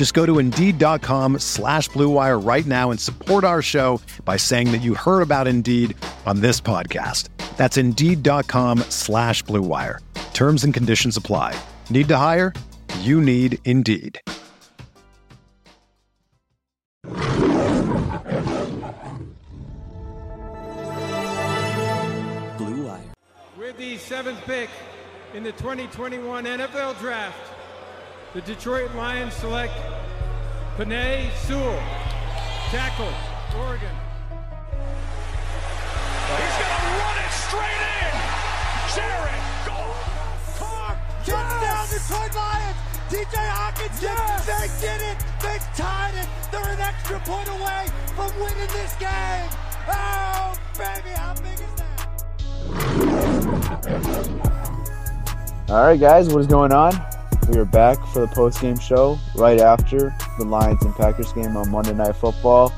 Just go to Indeed.com slash BlueWire right now and support our show by saying that you heard about Indeed on this podcast. That's Indeed.com slash BlueWire. Terms and conditions apply. Need to hire? You need Indeed. Blue Wire. With the seventh pick in the 2021 NFL Draft, the Detroit Lions select Penei Sewell, tackle, Oregon. He's going to run it straight in. Jared Goff. Carr, touchdown Detroit Lions. TJ Hawkins, yes. they did it. They tied it. They're an extra point away from winning this game. Oh, baby, how big is that? All right, guys, what is going on? We are back for the post game show right after the Lions and Packers game on Monday Night Football.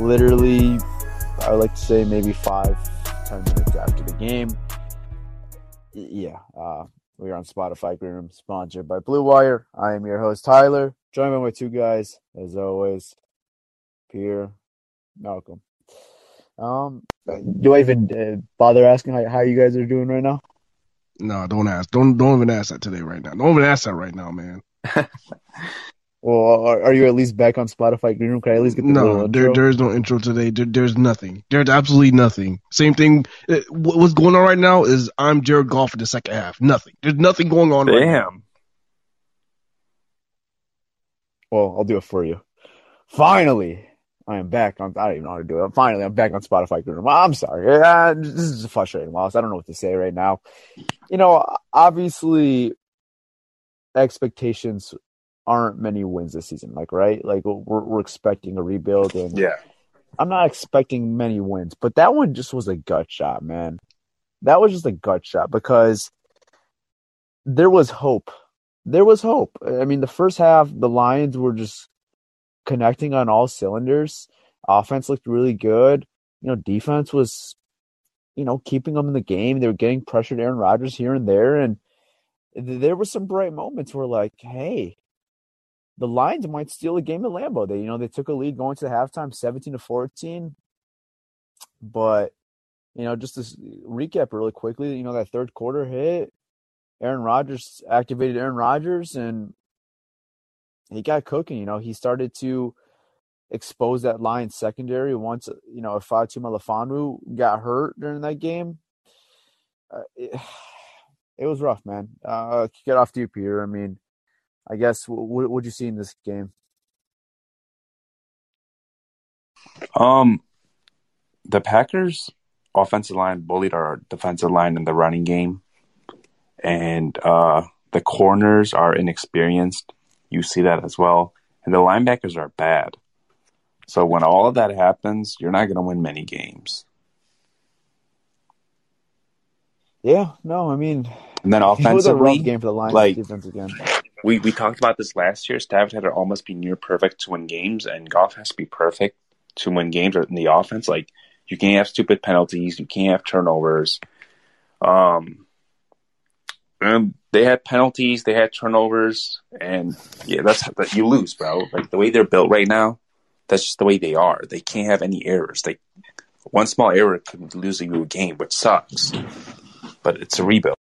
Literally, I would like to say maybe five, ten minutes after the game. Yeah, uh, we are on Spotify Green Room, sponsored by Blue Wire. I am your host, Tyler, joined by my two guys, as always, Pierre, Malcolm. Um, do I even uh, bother asking how, how you guys are doing right now? No, don't ask. Don't don't even ask that today right now. Don't even ask that right now, man. Well, are, are you at least back on Spotify Green Room? Can I at least get the No, there there's no intro today. There, there's nothing. There's absolutely nothing. Same thing. uh, What's going on right now is I'm Jared Goff in the second half. Nothing. There's nothing going on. Right now. Damn. Well, I'll do it for you. Finally, I am back on. I don't even know how to do it. Finally, I'm back on Spotify I'm sorry. Uh, this is frustrating, Wallace. I don't know what to say right now. You know, obviously, expectations aren't many wins this season. Like, right? Like, we're we're expecting a rebuild, and Yeah. I'm not expecting many wins, but that one just was a gut shot, man. That was just a gut shot because there was hope. There was hope. I mean, the first half, the Lions were just connecting on all cylinders. Offense looked really good. You know, defense was, you know, keeping them in the game. They were getting pressured Aaron Rodgers here and there. And th- there were some bright moments where, like, hey, the Lions might steal a game at Lambeau. They, you know, they took a lead going to the halftime, seventeen to fourteen. But you know, just to recap really quickly, you know, that third quarter hit, Aaron Rodgers activated Aaron Rodgers, and he got cooking. You know, he started to expose that Lions secondary once you know Fatu Melifonwu got hurt during that game. Uh, it, it was rough, man. Uh, get off to you, Peter. I mean. I guess what would you see in this game? Um, the Packers offensive line bullied our defensive line in the running game, and uh, the corners are inexperienced. You see that as well, and the linebackers are bad. So when all of that happens, you're not going to win many games. Yeah, no, I mean, And then it was a rough offensively, game for the Lions like defense again. we we talked about this last year. Stafford had to almost be near perfect to win games, and Goff has to be perfect to win games in the offense. Like you can't have stupid penalties, you can't have turnovers. Um, and they had penalties, they had turnovers, and yeah, that's that you lose, bro. Like the way they're built right now, that's just the way they are. They can't have any errors. They one small error could lose you a game, which sucks. But it's a rebuild.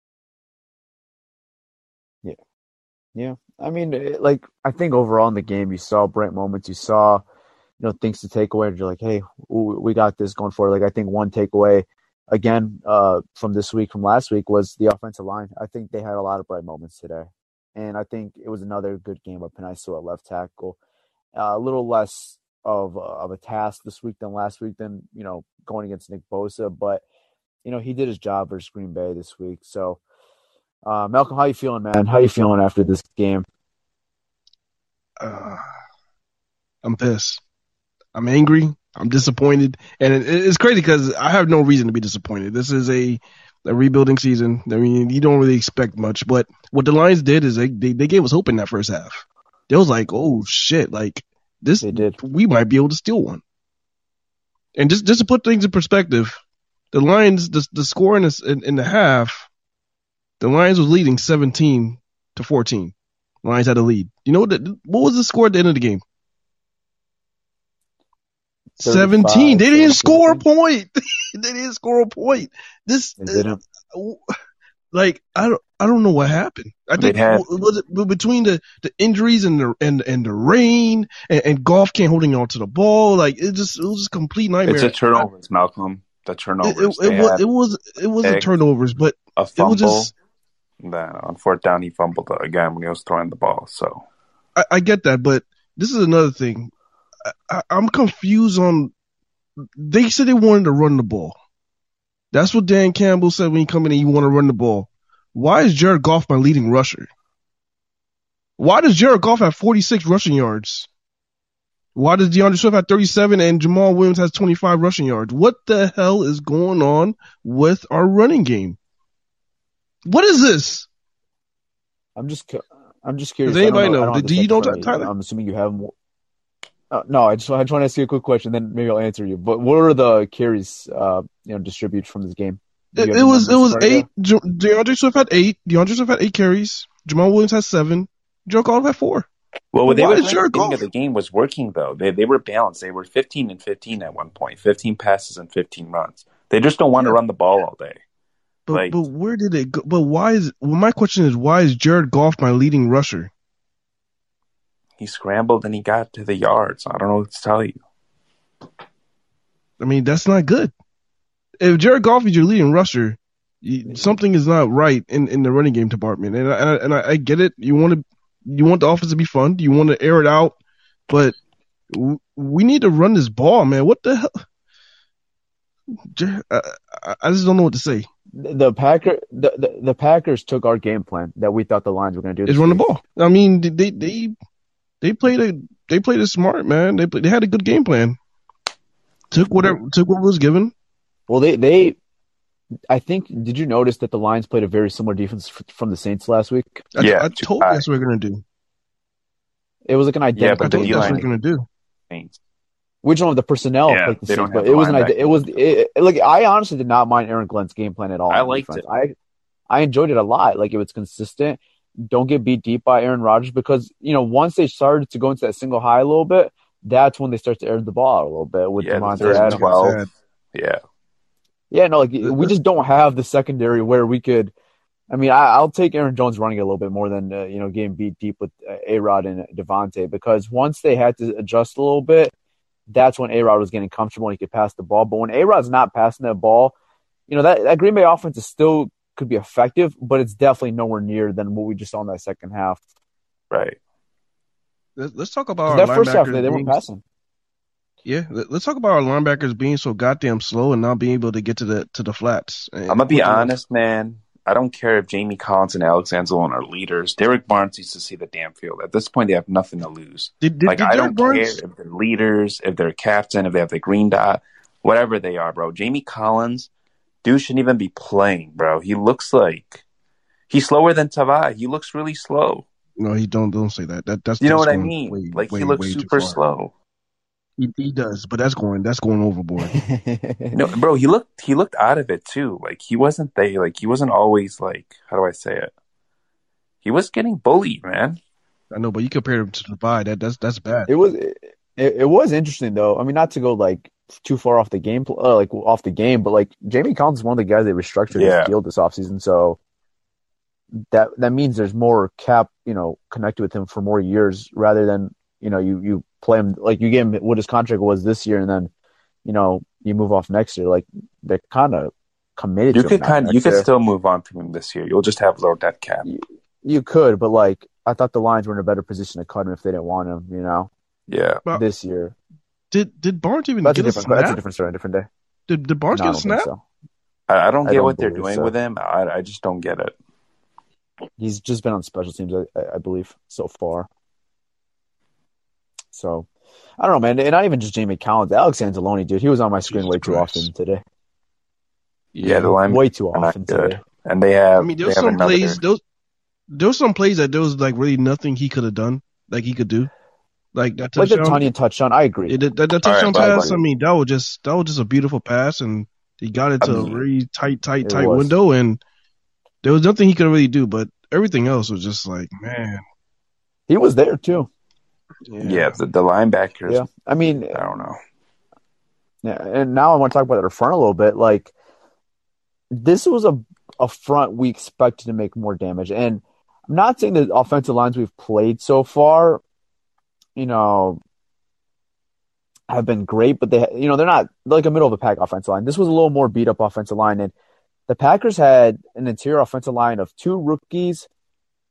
Yeah, yeah. I mean, it, like I think overall in the game, you saw bright moments. You saw, you know, things to take away. You're like, hey, we got this going forward. Like I think one takeaway again uh, from this week, from last week, was the offensive line. I think they had a lot of bright moments today, and I think it was another good game of Sewell at left tackle. Uh, a little less of of a task this week than last week, than you know going against Nick Bosa, but you know he did his job versus Green Bay this week. So, uh, Malcolm, how you feeling, man? How you feeling after this game? Uh, I'm pissed. I'm angry. I'm disappointed, and it, it's crazy because I have no reason to be disappointed. This is a a rebuilding season. I mean, you don't really expect much, but what the Lions did is they they, they gave us hope in that first half. They was like, oh shit, like this, They did. we might be able to steal one. And just just to put things in perspective, the Lions the the score in, this, in in the half, the Lions was leading 17 to 14. Lions had a lead. You know what? The, what was the score at the end of the game? 17. They didn't 17. score a point. they didn't score a point. This, uh, like, I don't, I don't know what happened. I think had- was it between the, the injuries and the and and the rain and, and Goff can't holding on to the ball. Like it just it was just a complete nightmare. It's a turnovers, Malcolm. The It, turnovers. it, They it, was, it was it wasn't turnovers, but a it fumble. was just Then on fourth down, he fumbled again when he was throwing the ball. So I, I get that, but this is another thing. I, I'm confused on. They said they wanted to run the ball. That's what Dan Campbell said when he come in and you want to run the ball. Why is Jared Goff my leading rusher? Why does Jared Goff have 46 rushing yards? Why does D'Andre Swift have 37 and Jamaal Williams has 25 rushing yards? What the hell is going on with our running game? What is this? I'm just, cu- I'm just curious. Does anybody know? have Do you know stats in front of Tyler? I'm assuming you have more. Uh, no, I just, I just want to ask you a quick question, then maybe I'll answer you. But what are the carries, uh, you know, distributed from this game? It, it was it was in front of you? eight. Je- D'Andre Swift had eight. D'Andre Swift had eight carries. Jamaal Williams had seven. Jared Goff had four. Well, what they Why were playing Jared the beginning of the game was working though. They they were balanced. They were 15 and 15 at one point, 15 passes and 15 runs. They just don't want to run the ball all day. But Like- but where did it go? But why is well, my question is why is Jared Goff my leading rusher? He scrambled and he got to the yards. I don't know what to tell you. I mean that's not good. If Jared Goff is your leading rusher, you, something is not right in, in the running game department. And I, and I, I, I get it. You want to you want the offense to be fun. You want to air it out, but w- we need to run this ball, man. What the hell? Jer- I, I- I just don't know what to say. The the Packer, the, the, the Packers took our game plan that we thought the Lions were going to do. is run the ball. I mean, they they they played a they played it smart, man. They played, they had a good game plan. Took whatever took what was given. Well, they, they, I think, did you notice that the Lions played a very similar defense f- from the Saints last week? I, Yeah, I too told you that's what we're gonna do. It was like an Yeah, identical. but I the told you that's what we're gonna do. Saints. We don't have the personnel Yeah, like the they don't Saints, have but the it was an linebackers. ide- it was it, it, like I honestly did not mind Aaron Glenn's game plan at all. I liked defense. it. I I enjoyed it a lot. Like it was consistent. Don't get beat deep by Aaron Rodgers because you know once they started to go into that single high a little bit, that's when they start to air the ball out a little bit with Yeah, the Davante third and Adams. 12. Yeah. Yeah, no, like we just don't have the secondary where we could. I mean, I, I'll take Aaron Jones running a little bit more than uh, you know getting beat deep with uh, A Rod and Davante because once they had to adjust a little bit, that's when A Rod was getting comfortable and he could pass the ball. But when A Rod's not passing that ball, you know that that Green Bay offense is still could be effective, but it's definitely nowhere near than what we just saw in that second half. Right. Let's, let's talk about our that first half, they, they weren't passing. Yeah, let- let's talk about our linebackers being so goddamn slow and not being able to get to the to the flats. I'm gonna be honest, man. I don't care if Jamie Collins and Alex Anzalone are leaders. Derrick Barnes needs to see the damn field. At this point, they have nothing to lose. Did, did, like did I Derrick don't Barnes- care if they're leaders, if they're captain, if they have the green dot, whatever they are, bro. Jamie Collins, dude shouldn't even be playing, bro. He looks like he's slower than Tavai. He looks really slow. No, he don't don't say that. That that's You know that's what I mean? way- like way, he looks super slow. He, he does, but that's going that's going overboard. No, bro, he looked he looked out of it too. Like he wasn't there. Like he wasn't always like how do I say it? He was getting bullied, man. I know, but you compare him to Levi, that that's that's bad. It was it, it was interesting though. I mean, not to go like too far off the game, uh, like off the game, but like Jamie Collins is one of the guys they restructured Yeah. his deal this offseason, so that that means there's more cap, you know, connected with him for more years rather than you know you you play him like you give him what his contract was this year and then you know you move off next year. Like they're kind of committed. You to could kind, next you could still move on from him this year. You'll just have low debt cap. You could, but like I thought the Lions were in a better position to cut him if they didn't want him. You know, Yeah, Well, this year. Did did Barnes even That's a get a different. That's a different story. A different day. Did, did Barnes No, get a don't snap? so. I, I don't I get don't what they're doing so. with him. I, I just don't get it. He's just been on special teams, I, I- I believe, so far. So, I don't know, man. And not even just Jamie Collins. Alex Anzalone, dude, he was on my screen Jesus way too Christ. often today. Yeah, the line Way too are not often good, today. and they have. I mean, they there was some another- plays. Those there was some plays that there was like really nothing he could have done, like he could do, like that Like the touchdown. Tonyan touchdown, I agree. It, that, that touchdown right, bye, pass. buddy. I mean, that was just that was just a beautiful pass, and he got it to I a mean, very tight, tight, tight was. window, and there was nothing he could really do. But everything else was just like, man, He was there too. Yeah, the, the linebackers. Yeah, I mean, I don't know. Yeah, and now I want to talk about their front a little bit. Like this was a a front we expected to make more damage, and I'm not saying the offensive lines we've played so far, you know, have been great, but they, you know, they're not like a middle of the pack offensive line. This was a little more beat up offensive line, and the Packers had an interior offensive line of two rookies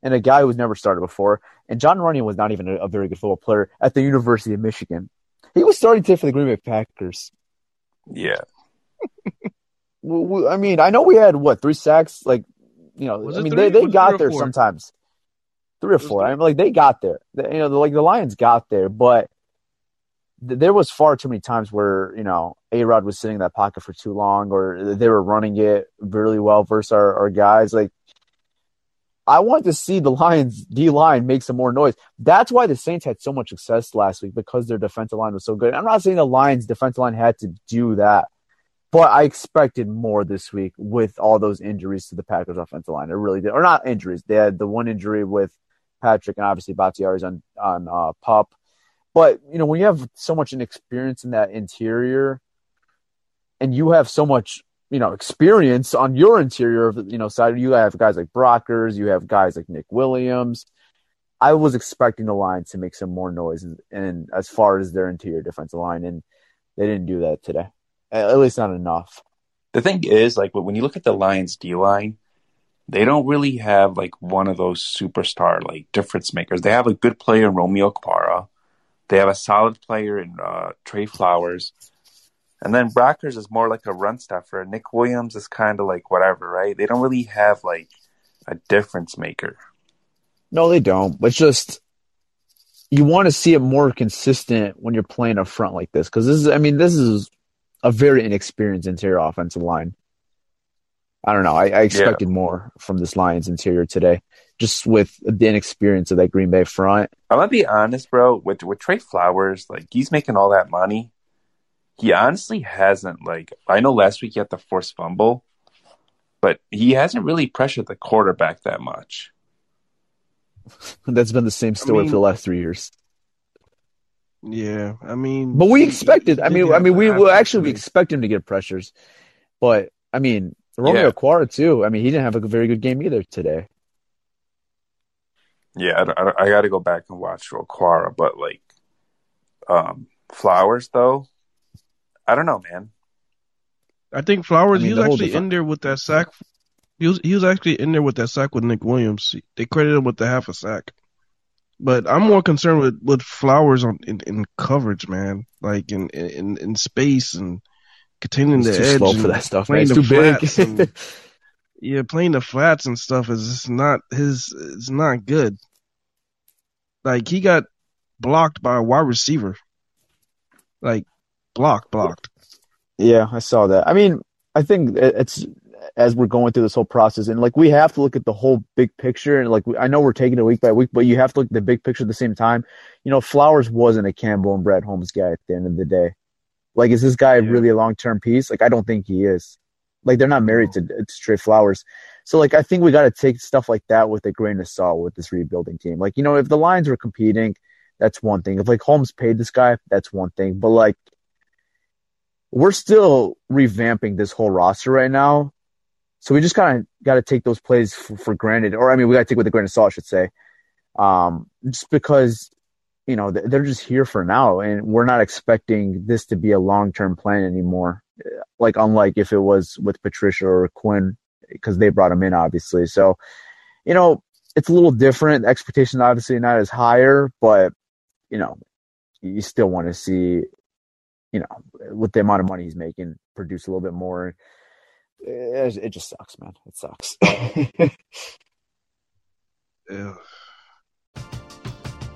and a guy who's never started before. And Jon Runyan was not even a, a very good football player at the University of Michigan. He was starting today for the Green Bay Packers. Yeah, I mean, I know we had what three sacks. Like, you know, Was I mean, three? they, they Was it three got there four? sometimes. Three or four. three. I mean, like they got there. The- you know, the, like the Lions got there, but th- there was far too many times where you know A Rod was sitting in that pocket for too long, or they were running it really well versus our, our guys. Like, I want to see the Lions D line make some more noise. That's why the Saints had so much success last week because their defensive line was so good. I'm not saying the Lions defensive line had to do that, but I expected more this week with all those injuries to the Packers offensive line. I really did. Or not injuries. They had the one injury with Patrick and obviously Bakhtiari's on on uh, pup. But you know, when you have so much inexperience in that interior, and you have so much you know experience on your interior of you know side, you have guys like Brockers, you have guys like Nick Williams. I was expecting the Lions to make some more noise, and, and as far as their interior defensive line, and they didn't do that today. At least not enough. the thing is, like when you look at the Lions D line, they don't really have like one of those superstar like difference makers. They have a good player in Romeo Okwara. They have a solid player in uh, Trey Flowers. And then Brockers is more like a run stuffer. Nick Williams is kind of like whatever, right? They don't really have like a difference maker. No, they don't. But just you want to see it more consistent when you're playing up front like this because this is. I mean, this is a very inexperienced interior offensive line. I don't know. I, I expected more from this Lions interior today, just with the inexperience of that Green Bay front. I'm gonna be honest, bro. With with Trey Flowers, like he's making all that money. He honestly hasn't like. I know last week he had the forced fumble, but he hasn't really pressured the quarterback that much. That's been the same story mean- for the last three years. yeah. I mean, But we expected. he I did mean, I mean, we will actually we expect him to get pressures, but I mean, Romeo Yeah. Quara too. I mean, he didn't have a very good game either today. Yeah, I, I, I got to go back and watch Roquara, but like, um, Flowers though, I don't know, man. I think Flowers. I mean, he was actually defen- in there with that sack. He was he was actually in there with that sack with Nick Williams. They credited him with the half a sack. But I'm more concerned with, with Flowers on in, in coverage, man. Like in in in space and containing He's the edge slow for that stuff, man. playing It's the too big. flats and- yeah, playing the flats and stuff is just not his. It's not good. Like he got blocked by a wide receiver. Like blocked, blocked. Yeah, I saw that. I mean, I think it's as we're going through this whole process, and like we have to look at the whole big picture. And like I know we're taking it week by week, but you have to look at the big picture at the same time. You know, Flowers wasn't a Campbell and Brad Holmes guy at the end of the day. Like, is this guy Yeah. really a long term piece? Like, I don't think he is. Like, they're not married to, to Trey Flowers. So, like, I think we got to take stuff like that with a grain of salt with this rebuilding team. Like, you know, if the Lions were competing, that's one thing. If like Holmes paid this guy, that's one thing. But like, we're still revamping this whole roster right now. So we just kind of got to take those plays for, for granted, or I mean, we got to take with a grain of salt, I should say, um, just because you know they're just here for now, and we're not expecting this to be a long term plan anymore. like unlike if it was with Patricia or Quinn because they brought him in obviously. So, you know, it's a little different. The expectation obviously not as higher, but you know, you still want to see, you know, with the amount of money he's making, produce a little bit more. It, it just sucks, man. It sucks. Yeah.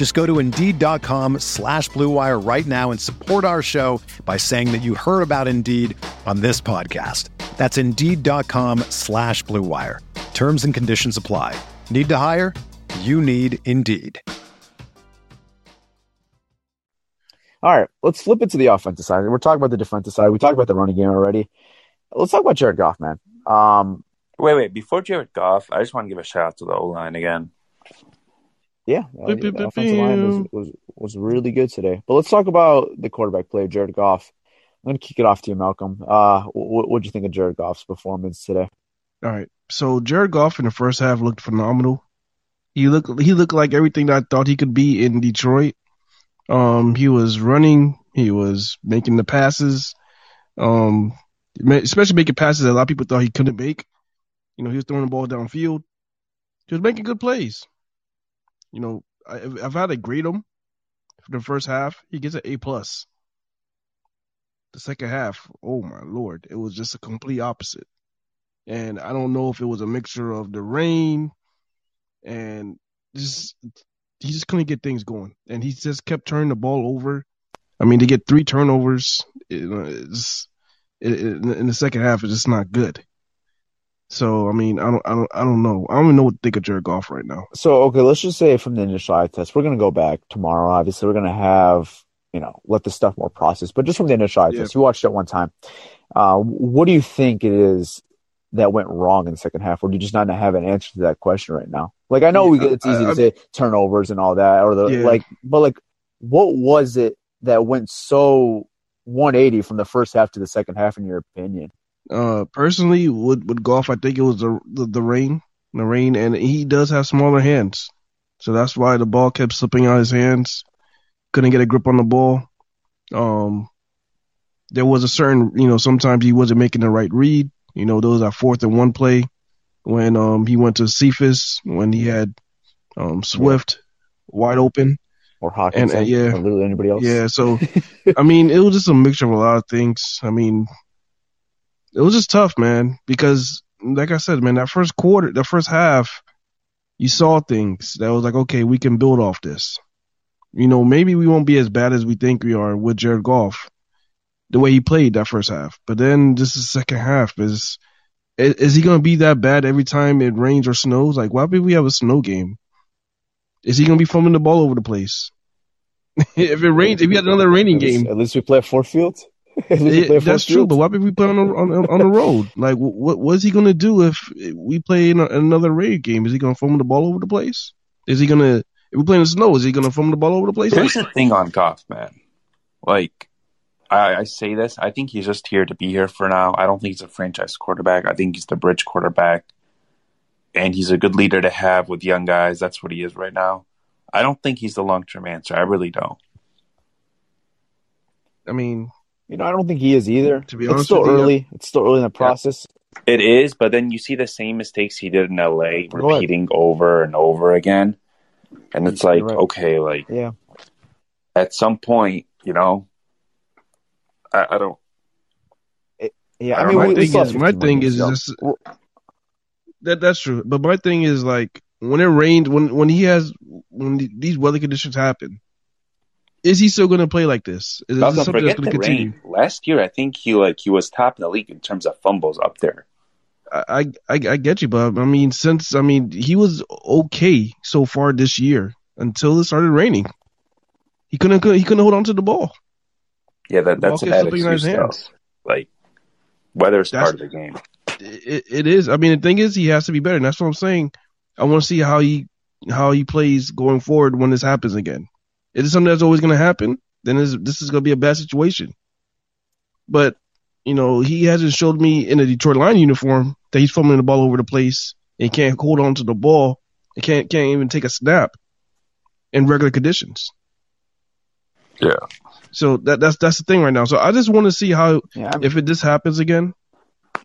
Just go to Indeed.com slash BlueWire right now and support our show by saying that you heard about Indeed on this podcast. That's Indeed.com slash BlueWire. Terms and conditions apply. Need to hire? You need Indeed. All right, let's flip it to the offensive side. We're talking about the defensive side. We talked about the running game already. Let's talk about Jared Goff, man. Um, Wait, wait. Before Jared Goff, I just want to give a shout out to the O line again. Yeah, uh, the offensive line was, was was really good today. But let's talk about the quarterback play, Jared Goff. I'm going to kick it off to you, Malcolm. Uh, what what'd you think of Jared Goff's performance today? All right. So Jared Goff in the first half looked phenomenal. He looked he looked like everything that I thought he could be in Detroit. Um, he was running, he was making the passes, um, especially making passes that a lot of people thought he couldn't make. You know, he was throwing the ball downfield. He was making good plays. You know, I, I've had to grade him for the first half. He gets an A plus. The second half, oh my lord, it was just a complete opposite. And I don't know if it was a mixture of the rain and just he just couldn't get things going, and he just kept turning the ball over. I mean, to get three turnovers it, in the second half is just not good. So I mean, I don't, I don't, I don't know. I don't even know what to think of Jared Goff right now. So okay, let's just say from the initial eye test, we're gonna go back tomorrow. Obviously, we're gonna have you know let the stuff more process, but just from the initial eye Yeah. test, you watched it one time. Uh, what do you think it is that went wrong in the second half, or do you just not have an answer to that question right now? Like I know we Yeah, it's easy I- to I- say turnovers and all that, or the Yeah. like, but like, what was it that went so 180 from the first half to the second half, in your opinion? Uh, personally, with with Goff, I think it was the, the the rain, the rain, and he does have smaller hands, so that's why the ball kept slipping out of his hands. Couldn't get a grip on the ball. Um, there was a certain, you know, sometimes he wasn't making the right read. You know, those are fourth and one play when um he went to Cephus when he had um Swift wide open. Or Hawkins, And, uh, yeah. or literally anybody else? Yeah, so I mean, it was just a mixture of a lot of things. I mean, it was just tough, man, because like I said, man, that first quarter, the first half, you saw things that was like, okay, we can build off this. You know, maybe we won't be as bad as we think we are with Jared Goff, the way he played that first half. But then this is second half is, is, is he going to be that bad every time it rains or snows? Like, why would we have a snow game? Is he going to be fumbling the ball over the place? if it rains, if we had another raining At least, game, at least we play at Ford Field. At yeah, play at Ford that's true, Field. but why would we play on the on, on the road? Like, what what is he gonna do if we play in a, another raid game? Is he gonna fumble the ball over the place? Is he gonna if we play in the snow? Is he gonna fumble the ball over the place? Here's the thing on Goff, man. Like, I, I say this, I think he's just here to be here for now. I don't think he's a franchise quarterback. I think he's the bridge quarterback, and he's a good leader to have with young guys. That's what he is right now. I don't think he's the long term answer. I really don't. I mean, You know, I don't think he is either. To be honest, it's still with you, early. It's still early in the process. It is, but then you see the same mistakes he did in LA repeating over and over again. And it's like, right. okay, like Yeah. at some point, you know, I, I don't. Yeah. I I, mean, my we thing still is my thing is just that that's true. But my thing is like when it rains, when when he has when these weather conditions happen, is he still going to play like this? Is Also, this something that's going to continue? rain. Last year, I think he like he was top in the league in terms of fumbles up there. I, I I get you, but I mean, since I mean, he was okay so far this year until it started raining. He couldn't he couldn't hold on to the ball. Yeah, that, that's a bad slipping in his excuse hands. Like weather's That's- part of the game. It, it is. I mean, the thing is, he has to be better. And that's what I'm saying. I want to see how he how he plays going forward when this happens again. It is something that's always going to happen. Then this, this is going to be a bad situation. But you know, he hasn't showed me in a Detroit Lion uniform that he's fumbling the ball over the place and can't hold on to the ball. and can't can't even take a snap in regular conditions. Yeah. So that that's that's the thing right now. So I just want to see how Yeah, if it this happens again,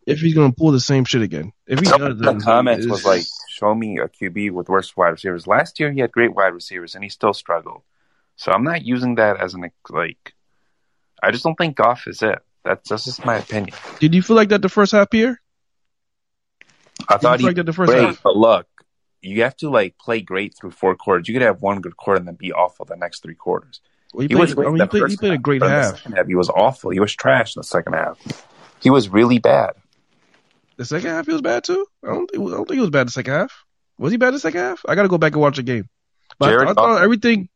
if he's gonna pull the same shit again. If he does, the comments was like, "Show me a QB with worse wide receivers." Last year, he had great wide receivers, and he still struggled. So I'm not using that as an like. I just don't think Goff is it. That's that's just my opinion. Did you feel like that the first half here? I Did thought you he like that the first great, half? but look, you have to like play great through four quarters. You could have one good quarter and then be awful the next three quarters. Well, he, He played, was I mean, he played, he played a great half. half, he was awful. He was trash in the second half. He was really bad. The second half he was bad too. I don't think I don't think he was bad the second half. Was he bad the second half? I got to go back and watch the game. But I, Jared I thought Goff- everything.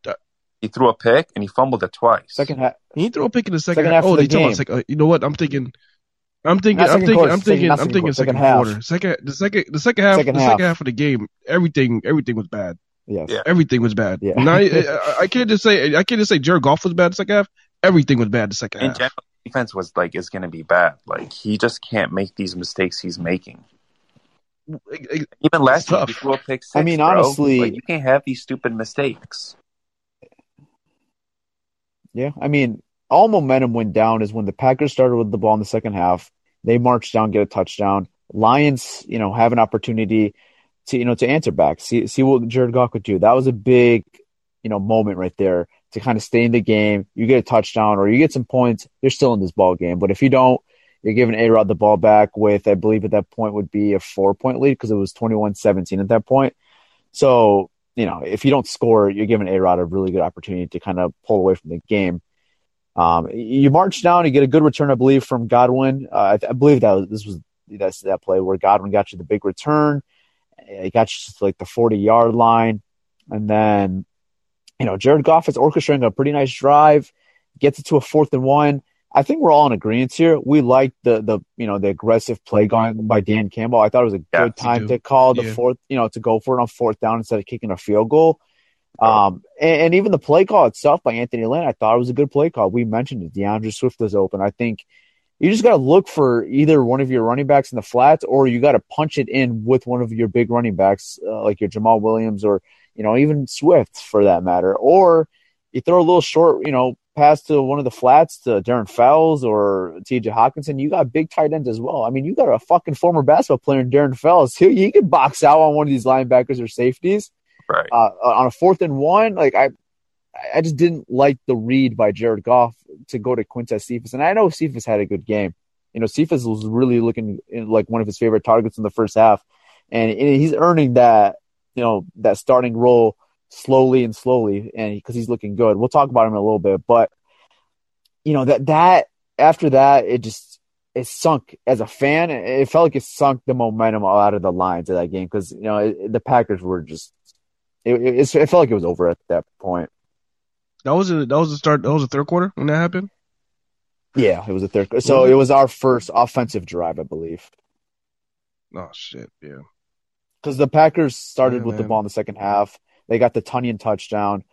He threw a pick and he fumbled it twice. second half. He threw a pick in the second, Second half. half Oh, of the they talking about game. second. uh, You know what? I'm thinking. I'm thinking. I'm thinking. quarter, I'm thinking. I'm second thinking quarter, second second half. quarter. Second. The second. The second half. Second the half. second half of the game. Everything. Everything was bad. Yes. Yeah. Everything was bad. Yeah. Now, I, I can't just say. I can't just say Jared Goff was bad the second half. Everything was bad the second in half. general, defense was like is going to be bad. Like he just can't make these mistakes he's making. It- it- Even last It's year, he threw a pick six. I mean, honestly- like, you can't have these stupid mistakes. Yeah, I mean, all momentum went down is when the Packers started with the ball in the second half. They marched down, get a touchdown. Lions, you know, have an opportunity to, you know, to answer back, see see what Jared Goff could do. That was a big, you know, moment right there to kind of stay in the game. You get a touchdown or you get some points, you're still in this ball game. But if you don't, you're giving A Rod the ball back with, I believe at that point would be a four point lead because it was 21 17 at that point. So, you know, if you don't score, you're giving A Rod a really good opportunity to kind of pull away from the game. Um, you march down, you get a good return, I believe, from Godwin. Uh, I, I believe that was, this was that's that play where Godwin got you the big return. He got you to like the 40 yard line. And then, you know, Jared Goff is orchestrating a pretty nice drive, gets it to a fourth and one. I think we're all in agreement here. We like the the you know the aggressive play going by Dan Campbell. I thought it was a Yeah, good time to call the Yeah. fourth, you know, to go for it on fourth down instead of kicking a field goal. Um, and, and even the play call itself by Anthony Lynn, I thought it was a good play call. We mentioned it. D'Andre Swift was open. I think you just got to look for either one of your running backs in the flats, or you got to punch it in with one of your big running backs, uh, like your Jamaal Williams, or you know even Swift for that matter, or you throw a little short, you know, pass to one of the flats to Darren Fells or T.J. Hockenson. You got big tight ends as well. I mean, you got a fucking former basketball player in Darren Fells. He, he could box out on one of these linebackers or safeties Right. uh, on a fourth and one, like I, I just didn't like the read by Jared Goff to go to Quintez Cephus, and I know Cephus had a good game. You know, Cephus was really looking like one of his favorite targets in the first half, and he's earning that, you know, that starting role slowly and slowly, and because he's looking good. We'll talk about him in a little bit, but you know that that after that, it just it sunk as a fan. It felt like it sunk the momentum out of the lines of that game because you know it, the Packers were just it, it, it felt like it was over at that point. That was a, that was the start. That was the third quarter when that happened. Yeah, it was a third. So it? it was our first offensive drive, I believe, Oh shit! Yeah. because the Packers started Yeah, with the ball in the second half. They got the Tonyan touchdown,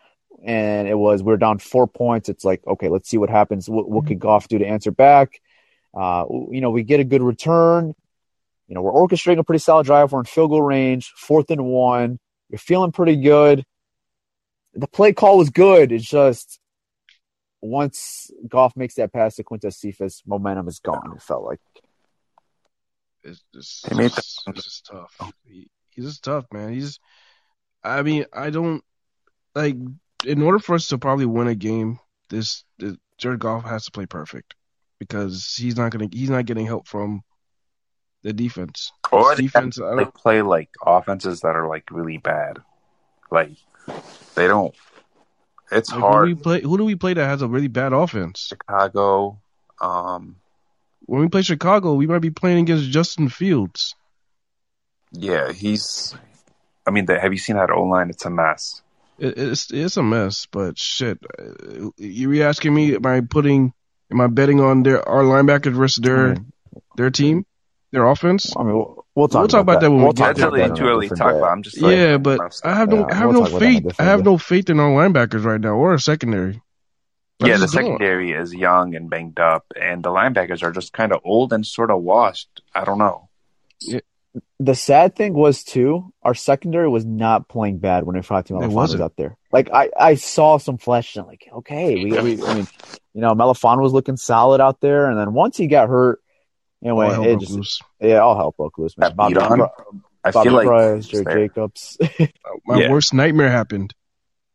and it was we are down four points. It's like okay, let's see what happens. What, what could Goff do to answer back? Uh, you know, we get a good return. You know, we're orchestrating a pretty solid drive. We're in field goal range, fourth and one. You're feeling pretty good. The play call was good. It's just once Goff makes that pass to Quintez Cephus, momentum is gone. It felt like. It's just, They made it's, it's just tough. He, he's just tough, man. He's. I mean, I don't like. In order for us to probably win a game, this, this Jared Goff has to play perfect because he's not gonna. He's not getting help from The defense. Or defense. I they play like offenses that are like really bad. Like they don't. It's like, who do hard. we play? Who do we play that has a really bad offense? Chicago. Um. When we play Chicago, we might be playing against Justin Fields. Yeah, he's. I mean, the, have you seen that O line? It's a mess. It, it's it's a mess, but shit. uh, You asking me? Am I putting? Am I betting on their our linebackers versus their their team, their offense? I mean, we'll, we'll talk We'll talk about that when we We'll get talk That's there, about that too early to talk about. I'm just like, Yeah, but I have no Yeah, I have we'll no talk about that on a faith. I have no faith in our linebackers right now or our secondary. I Yeah, the just don't. secondary is young and banged up, and the linebackers are just kind of old and sort of washed. I don't know. The sad thing was too, our secondary was not playing bad when Fatima It Melifon was wasn't. out there. Like I, I saw some flashes. and like, okay, we, we, I mean, you know, Melifon was looking solid out there, and then once he got hurt, anyway, All it just, loose. yeah, all hell broke loose, man. That Bobby, on. I Bobby feel like Price, Jerry it's there. Jacobs. My Yeah. worst nightmare happened.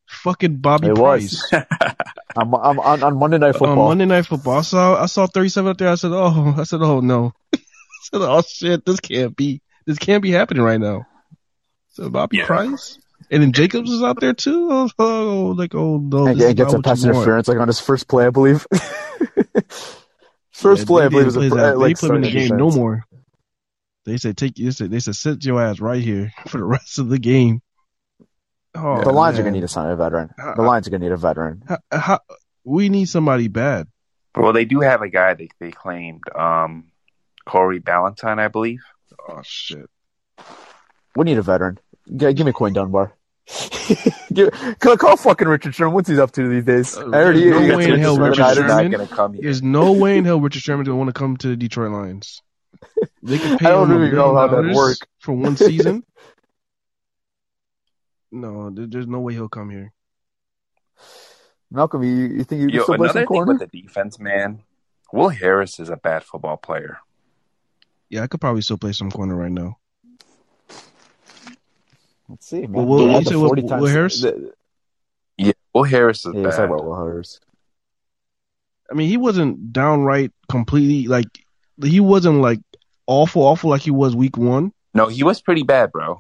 Fucking Bobby It Price. was. I'm, I'm on, on Monday Night On Football. Monday Night Football, I saw I saw 37 up there. I said, "Oh, I said, oh no." I said, "Oh shit, this can't be. This can't be happening right now." So Bobby Yeah. Price, and then Jacobs is out there too. Oh, oh like oh no, and, this is and gets not a pass interference like on his first play, I believe. first Yeah, play, I believe, was didn't a play like they put him in the starting game no more. They said take they said they said sit your ass right here for the rest of the game. Oh, the Lions are gonna need to sign a veteran. Uh, The Lions are gonna need a veteran. How, how, we need somebody bad. well, they do have a guy they they claimed, um, Corey Ballentine, I believe. Oh shit. We need a veteran. G- give me Coin Dunbar. give, call, call fucking Richard Sherman. What's he up to these days? Uh, he, there's no he way in hell interest Richard in the Niners. Sherman- not gonna come. There's no way in hell Richard Sherman's gonna want to come to the Detroit Lions. They could pay I don't him really know how that dollars work. for one season. no, there- there's no way he'll come here. Malcolm, you, you think you can Yo, still play another some thing corner? with the defense, man. Will Harris is a bad football player. Yeah, I could probably still play some corner right now. Let's see, man. Well, Will- They you had say Will- 40 Will Harris? the- Yeah, Will Harris is yeah, bad. talk about Will Harris. I mean, he wasn't downright completely like he wasn't like awful, awful like he was week one. No, he was pretty bad, bro.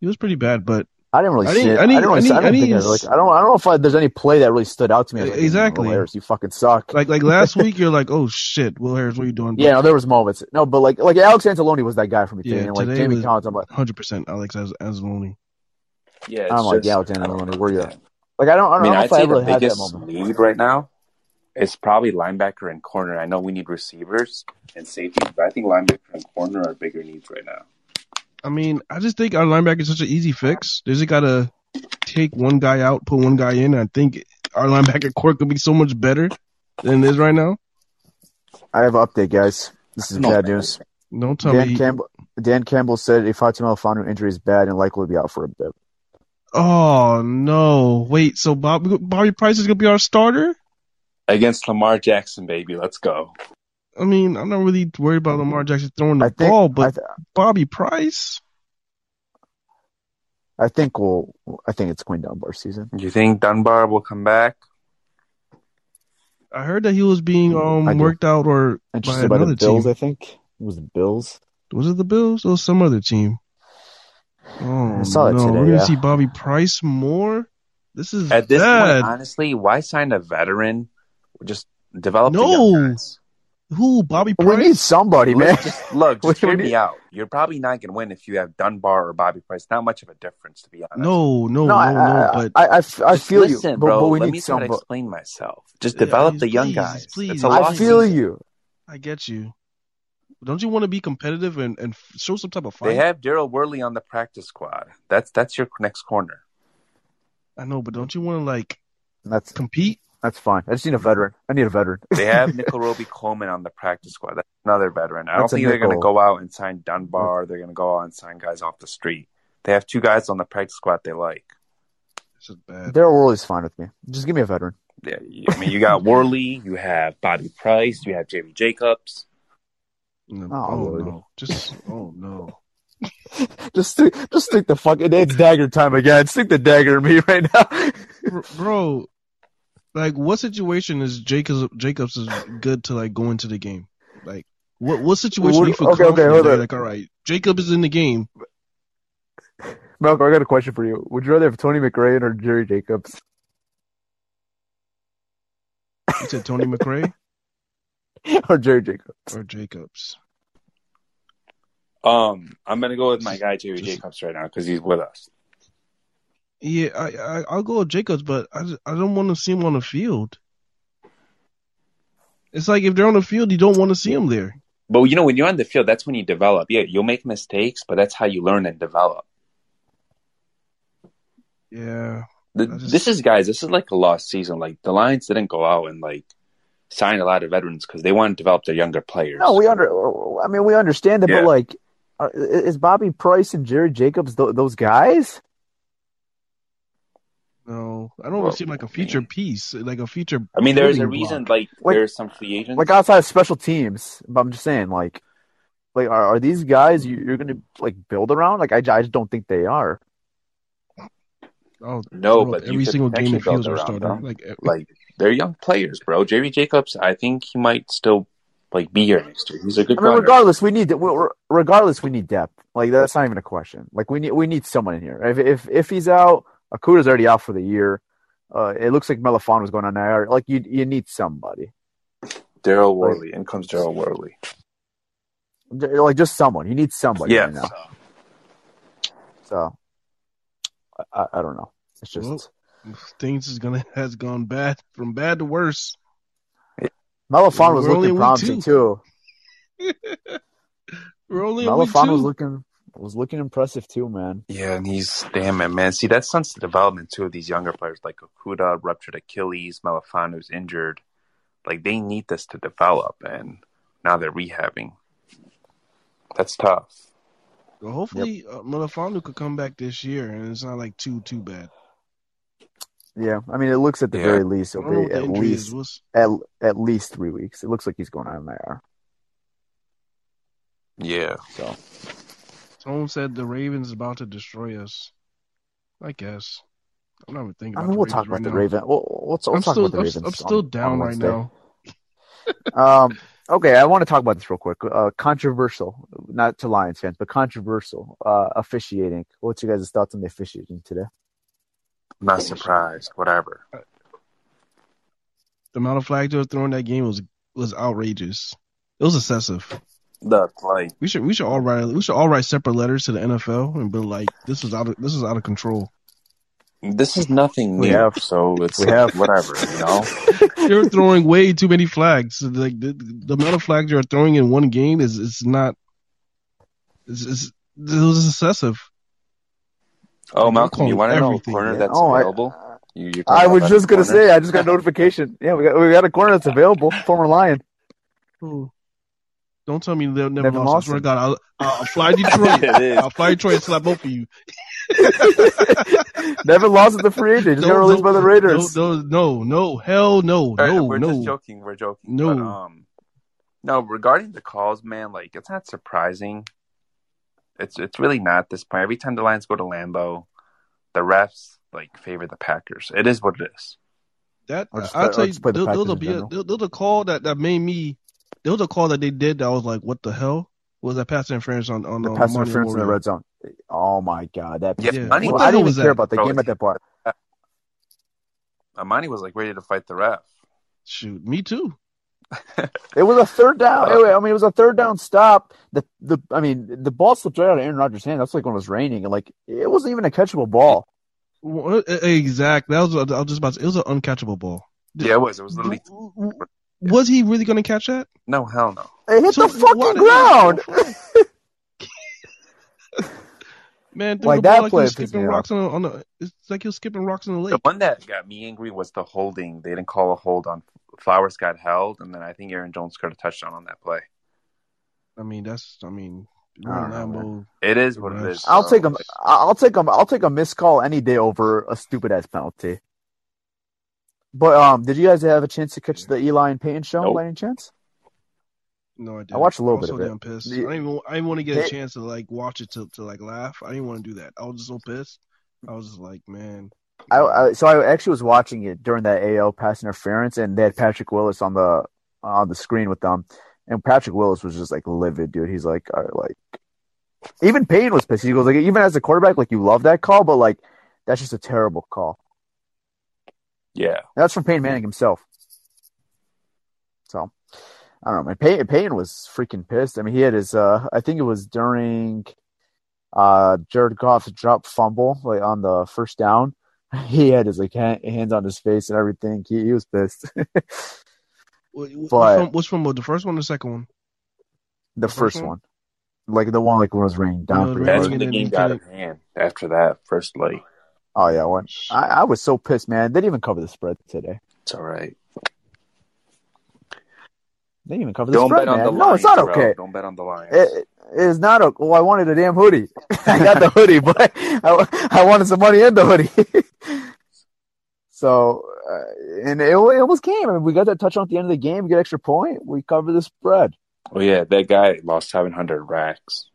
He was pretty bad, but I didn't really I see didn't- it. I I didn't- didn't really I see, I didn't- don't I think I, didn't- like, I don't I don't know if I, there's any play that really stood out to me. Like, Exactly. Will Harris, you fucking suck. like like last week, you're like, oh shit, Will Harris, what are you doing? yeah, no, there was moments. No, but like like Alex Anzalone was that guy for me. Yeah, Yeah, and like today Jamie was- Collins, I'm like, hundred percent, Alex as Anzalone. Yeah, I'm like, yeah, Alex Anzalone, where you at? like I don't I I don't mean, know I'd if I say ever the had that biggest moment. need right now it's probably linebacker and corner. I know we need receivers and safety, but I think linebacker and corner are bigger needs right now. I mean, I just think our linebacker is such an easy fix. They just gotta take one guy out, put one guy in. I think our linebacker core could be so much better than it is right now. I have an update, guys. This is No, bad news. Don't tell Dan me. Campbell Dan Campbell said if Fatima Alfano injury is bad and likely will be out for a bit. Oh no! Wait, so Bob, Bobby Price is gonna be our starter? Against Lamar Jackson, baby, let's go. I mean, I'm not really worried about Lamar Jackson throwing the think ball, but th- Bobby Price. I think we'll I think it's Quinn Dunbar season. Do you think Dunbar will come back? I heard that he was being um worked out or by Interested by, the another Bills, team. I think. It was the Bills. Was it the Bills or some other team? Oh I saw that no, today, we're gonna yeah. see Bobby Price more. This is At this bad. point, honestly, why sign a veteran? Just develop the No. young guys. Who? Bobby Price? We need somebody, man. Look, just, look, just hear me out. You're probably not going to win if you have Dunbar or Bobby Price. Not much of a difference, to be honest. no, no, no, no, I, no. I, But I, I, f- I Just feel listen, you, but, bro. but we Let need me try to explain myself. Just Yeah, develop the please, young guys. please. It's a I feel season. you. I get you. Don't you want to be competitive and, and show some type of fight? They have Daryl Worley on the practice squad. That's that's your next corner. I know, but don't you want to like That's compete? That's fine. I just need a veteran. I need a veteran. They have Nickell Robey-Coleman on the practice squad. That's another veteran. I don't think they're going to go out and sign Dunbar. They're going to go out and sign guys off the street. They have two guys on the practice squad they like. This is bad. Daryl Worley's fine with me. Just give me a veteran. Yeah, I mean, you got Worley, you have Bobby Price, you have Jamie Jacobs. No, Oh, oh no! Just oh no! Just stick, just stick the fucking. It's dagger time again. Stick the dagger in me right now. Bro, bro, like what situation is Jacobs Jacobs is good to like go into the game? Like What what situation What- do you feel okay, okay, confident? hold that, on. Like, all right, Jacob is in the game. Malcolm, I got a question for you. Would you rather have Tony McRae or Jerry Jacobs? You said Tony McRae or Jerry Jacobs? or Jacobs. Um, I'm gonna go with my guy Jerry Just- Jacobs right now because he's with us. Yeah, I, I I'll go with Jacobs, but I I don't want to see him on the field. It's like if they're on the field, you don't want to see them there. But you know, when you're on the field, that's when you develop. Yeah, you'll make mistakes, but that's how you learn and develop. Yeah, The, just- This is guys. This is like a lost season. Like the Lions didn't go out and like sign a lot of veterans because they want to develop their younger players. No, we under. I mean, we understand it, Yeah. but like, uh, are, is Bobby Price and Jerry Jacobs th- those guys? No, I don't Well, want to see him like a future I piece, like a future. I mean, there's a reason. block. Like, Like- there's some free agents. Like outside of special teams, but I'm just saying, like, like are, are these guys you, you're going to like build around? Like, I, I just don't think they are. Oh No, bro, but every could single game potentially it feels build our around starter. them. Like, like they're young players, bro. Jerry Jacobs, I think he might still like be here next year. He's a good I mean, runner. regardless, we need we- regardless we need depth. Like that's not even a question. Like we need we need someone in here. If if if he's out, Okudah's already out for the year. Uh, it looks like Melifonwu was going on there. Like you you need somebody. Daryl Worley. In comes Daryl Worley. Like just someone. You need somebody Yeah. right now. So I, I, I don't know. It's just Well, things is gonna has gone bad from bad to worse. Melifonwu was looking in promising too. We're only Melifonwu was looking was looking impressive too, man. Yeah, and he's damn it, man. See, that stunts the development too of these younger players like Okudah, ruptured Achilles, Melifonwu's injured. Like they need this to develop, and now they're rehabbing. That's tough. Well, hopefully, uh, Melifonwu could come back this year, and it's not like too too bad. Yeah, I mean, it looks at the Yeah. very least it'll don't know what be at least is. At at least three weeks. It looks like he's going on IR. Yeah. So someone said the Ravens is about to destroy us. I guess. I'm not even thinking. I about mean, the we'll Ravens talk about right the now. Raven. We'll, we'll, we'll I'm talk still, about the I'm, I'm still on- down on right now. Um, okay, I want to talk about this real quick. Uh, controversial, not to Lions fans, but controversial uh, officiating. What's your guys' thoughts on the officiating today? I'm not surprised. Whatever. The amount of flags they were throwing that game was was outrageous. It was excessive. Look, like We should we should all write we should all write separate letters to the NFL and be like, this is out of this is out of control. this is nothing We new, have. so it's We have. whatever, you know. You're throwing way too many flags. Like the, the amount of flags you're throwing in one game is is not. It's, it's, it was excessive. Oh, Malcolm, you want to know a corner yeah. that's Oh, I- available? You, you're I was just gonna corner? say, I just got notification. Yeah, we got we got a corner that's available. Former Lion. Don't tell me they'll never Nevin Lawson. I swear to God, I'll, I'll fly Detroit. It is. I'll fly Detroit and slap both of you. Nevin Lawson at the free agent. Just got released by the Raiders. No, no, no, no, hell no, All right, no, we're no. just joking. We're joking. No. But, um, no, regarding the calls, man, like it's not surprising. It's it's really not at this point. Every time the Lions go to Lambeau, the refs like favor the Packers. It is what it is. That I'll just I'll tell I'll you, just play the there, there a in be a, general. there, there was a call that, that made me. There was a call that they did that I was like, what the hell was that pass interference on on The on pass Amani interference in the red zone. Oh my god, that Yeah, Yeah. Money Well, I didn't even care that? about the Bro, game at that point. Amani was like ready to fight the ref. Shoot, me too. It was a third down. Anyway, I mean, it was a third down stop. The the I mean, the ball slipped right out of Aaron Rodgers' hand. That's like when it was raining, and like it wasn't even a catchable ball. What- Exact. That was I was just about. To, it was an uncatchable ball. Yeah, it was. It was literally Was he really going to catch that? no hell no. It hit So the fucking ground. Man, Like, the ball that like he play was skipping rocks on, the, on the. It's like he was skipping rocks in the lake. The one that got me angry was the holding. They didn't call a hold on Flowers got held, and then I think Aaron Jones scored a touchdown on that play. I mean, that's. I mean, I don't know, It is what it is. I'll bro. take him. I'll take him. I'll take a missed call any day over a stupid ass penalty. But um, did you guys have a chance to catch the Eli and Peyton show Nope. by any chance? No, I didn't. I watched a little I was bit so of it. damn pissed. The- I didn't even. I didn't want to get a chance to like watch it to to like laugh. I didn't want to do that. I was just so pissed. I was just like, man. I, I so I actually was watching it during that AO pass interference, and they had Patrick Willis on the on the screen with them, And Patrick Willis was just like livid, dude. He's like, all right, like, even Payne was pissed. He goes like, even as a quarterback, like you love that call, but like that's just a terrible call. Yeah. That's from Peyton Manning himself. So I don't know, man. Peyton, Peyton was freaking pissed. I mean, he had his, uh, I think it was during uh, Jared Goff's drop fumble, like on the first down. He had his like hand, hands on his face and everything. He, he was pissed. What- What's But- from, what's from the first one or the second one? the first first one? one, like the one like when it was raining down. No, pretty That's hard. when the game got out of hand after that first like Oh yeah, one. I, I was so pissed, man. They didn't even cover the spread today. it's all right. They didn't even cover the Don't spread, bet on man. the no, Lions. it's not bro. okay. Don't bet on the Lions. It, it is not okay. Well, I wanted a damn hoodie. I got the hoodie, but I, I wanted some money in the hoodie. so, uh, and it, it almost came. I mean, we got that touchdown at the end of the game. We get extra point. We cover the spread. oh yeah, that guy lost seven hundred racks.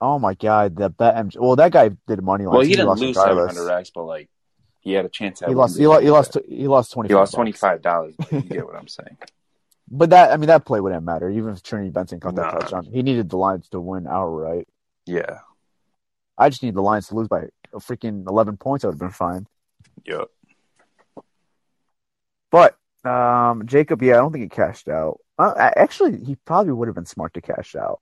Oh my god, the bet. MJ Well, that guy did money line. Well, so he didn't lose seven hundred racks, but like he had a chance. At He lost. He, lost. He lost. He lost twenty. He lost twenty five dollars. You get what I'm saying? But that, I mean, that play wouldn't matter. Even if Trinity Benson caught that Nah. touchdown, he needed the Lions to win outright. Yeah. I just need the Lions to lose by a freaking eleven points. I would have been fine. Yep. But um, Jacob, yeah, I don't think he cashed out. Uh, actually, he probably would have been smart to cash out.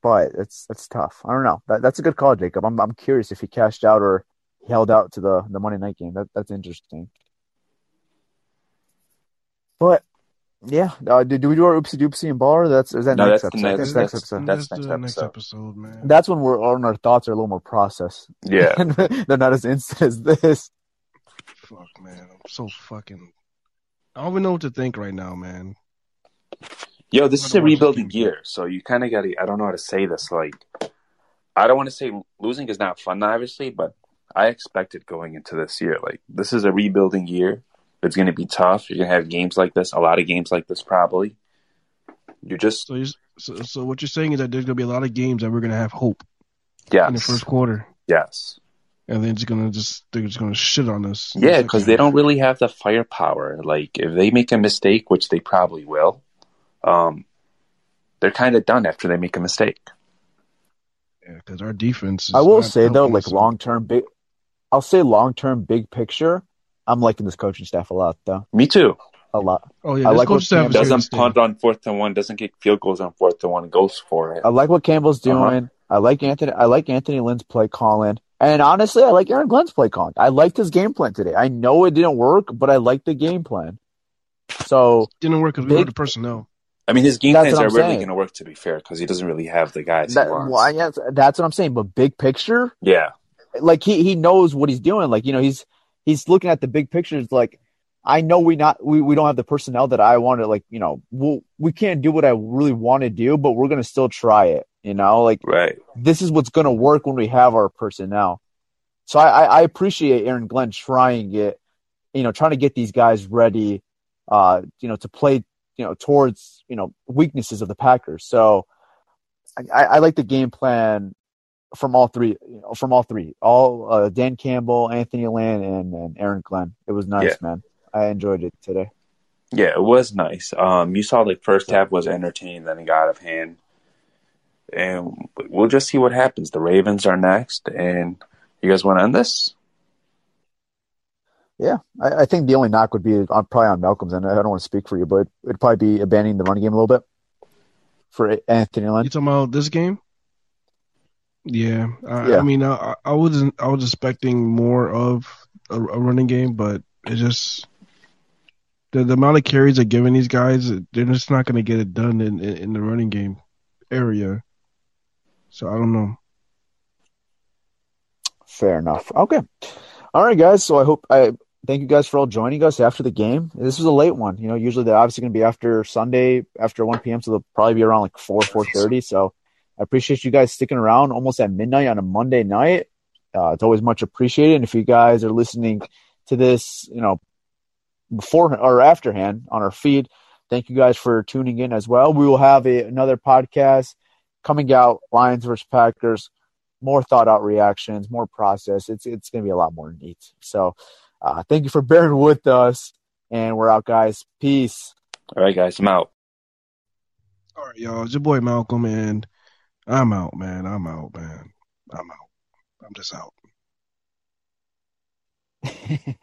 But it's it's tough. I don't know. That, that's a good call, Jacob. I'm I'm curious if he cashed out or held out to the the Monday night game. That that's interesting. But yeah, uh, do, do we do our oopsie doopsie and bar? That's is that No, next that's the episode? I think next- it's next that's- episode. that's the next next episode. episode, man. That's when we're on our thoughts are a little more processed. Yeah. They're not as instant as this. Fuck, man. I'm so fucking. I don't even know what to think right now, man. Yo, this is a rebuilding year, so you kind of got to. I don't know how to say this. Like, I don't want to say losing is not fun, obviously, but I expected going into this year. Like, this is a rebuilding year. It's going to be tough. You're going to have games like this, a lot of games like this, probably. You just, So, you, so, so what you're saying is that there's gonna be a lot of games that we're gonna have hope yes, in the first quarter, yes, and then it's gonna just they're just gonna shit on us. yeah, because they don't really have the firepower. Like, if they make a mistake, which they probably will, um, they're kind of done after they make a mistake. Yeah, because our defense. Is I will say though, like long term big, I'll say long term big picture. I'm liking this coaching staff a lot though, Me too. a lot. Oh yeah, I this like coach what staff Cam is here to Doesn't stay. punt on fourth and one. Doesn't kick field goals on fourth and one. Goes for it. I like what Campbell's doing. Uh-huh. I like Anthony. I like Anthony Lynn's play calling, and honestly, I like Aaron Glenn's play calling. I liked his game plan today. I know it didn't work, but I liked the game plan. So Didn't work because we Big- were the personnel. I mean, his game That's plans are really going to work. To be fair, because he doesn't really have the guys that, well, guess that's what I'm saying. But big picture, yeah, like he he knows what he's doing. Like you know, he's he's looking at the big picture. It's like I know we not we, we don't have the personnel that I want to like. You know, we'll, we can't do what I really want to do, but we're gonna still try it. You know, like right. this is what's gonna work when we have our personnel. So I, I, I appreciate Aaron Glenn trying it. You know, trying to get these guys ready. Uh, you know, to play. You know, towards you know weaknesses of the Packers. So I, I like the game plan from all three, you know, from all three, all uh, Dan Campbell, Anthony Lynn, and, and Aaron Glenn. It was nice, Yeah. man. I enjoyed it today. Yeah, it was nice. Um, you saw the first half was entertaining, then it got out of hand, and we'll just see what happens. The Ravens are next, and you guys want to end this? Yeah, I, I think the only knock would be on, probably on Malcolm's, and I don't want to speak for you, but it'd probably be abandoning the running game a little bit for Anthony Lynn. You talking about this game? Yeah, I, Yeah. I mean, I, I wasn't. I was expecting more of a, a running game, but it just the, the amount of carries they're giving these guys, they're just not going to get it done in, in in the running game area. So I don't know. Fair enough. Okay. All right, guys. So I hope I thank you guys for all joining us after the game. This was a late one. You know, usually they're obviously going to be after Sunday after 1 p.m. So they'll probably be around like 4, 4.30. So I appreciate you guys sticking around almost at midnight on a Monday night. Uh, it's always much appreciated. And if you guys are listening to this, you know, before or afterhand on our feed, thank you guys for tuning in as well. We will have a, another podcast coming out, Lions versus Packers more thought out reactions, more process. It's it's going to be a lot more neat. So, uh, thank you for bearing with us, and we're out, guys. Peace. All right, guys, I'm out. All right, y'all. It's your boy Malcolm, and I'm out, man. I'm out, man. I'm out. I'm just out.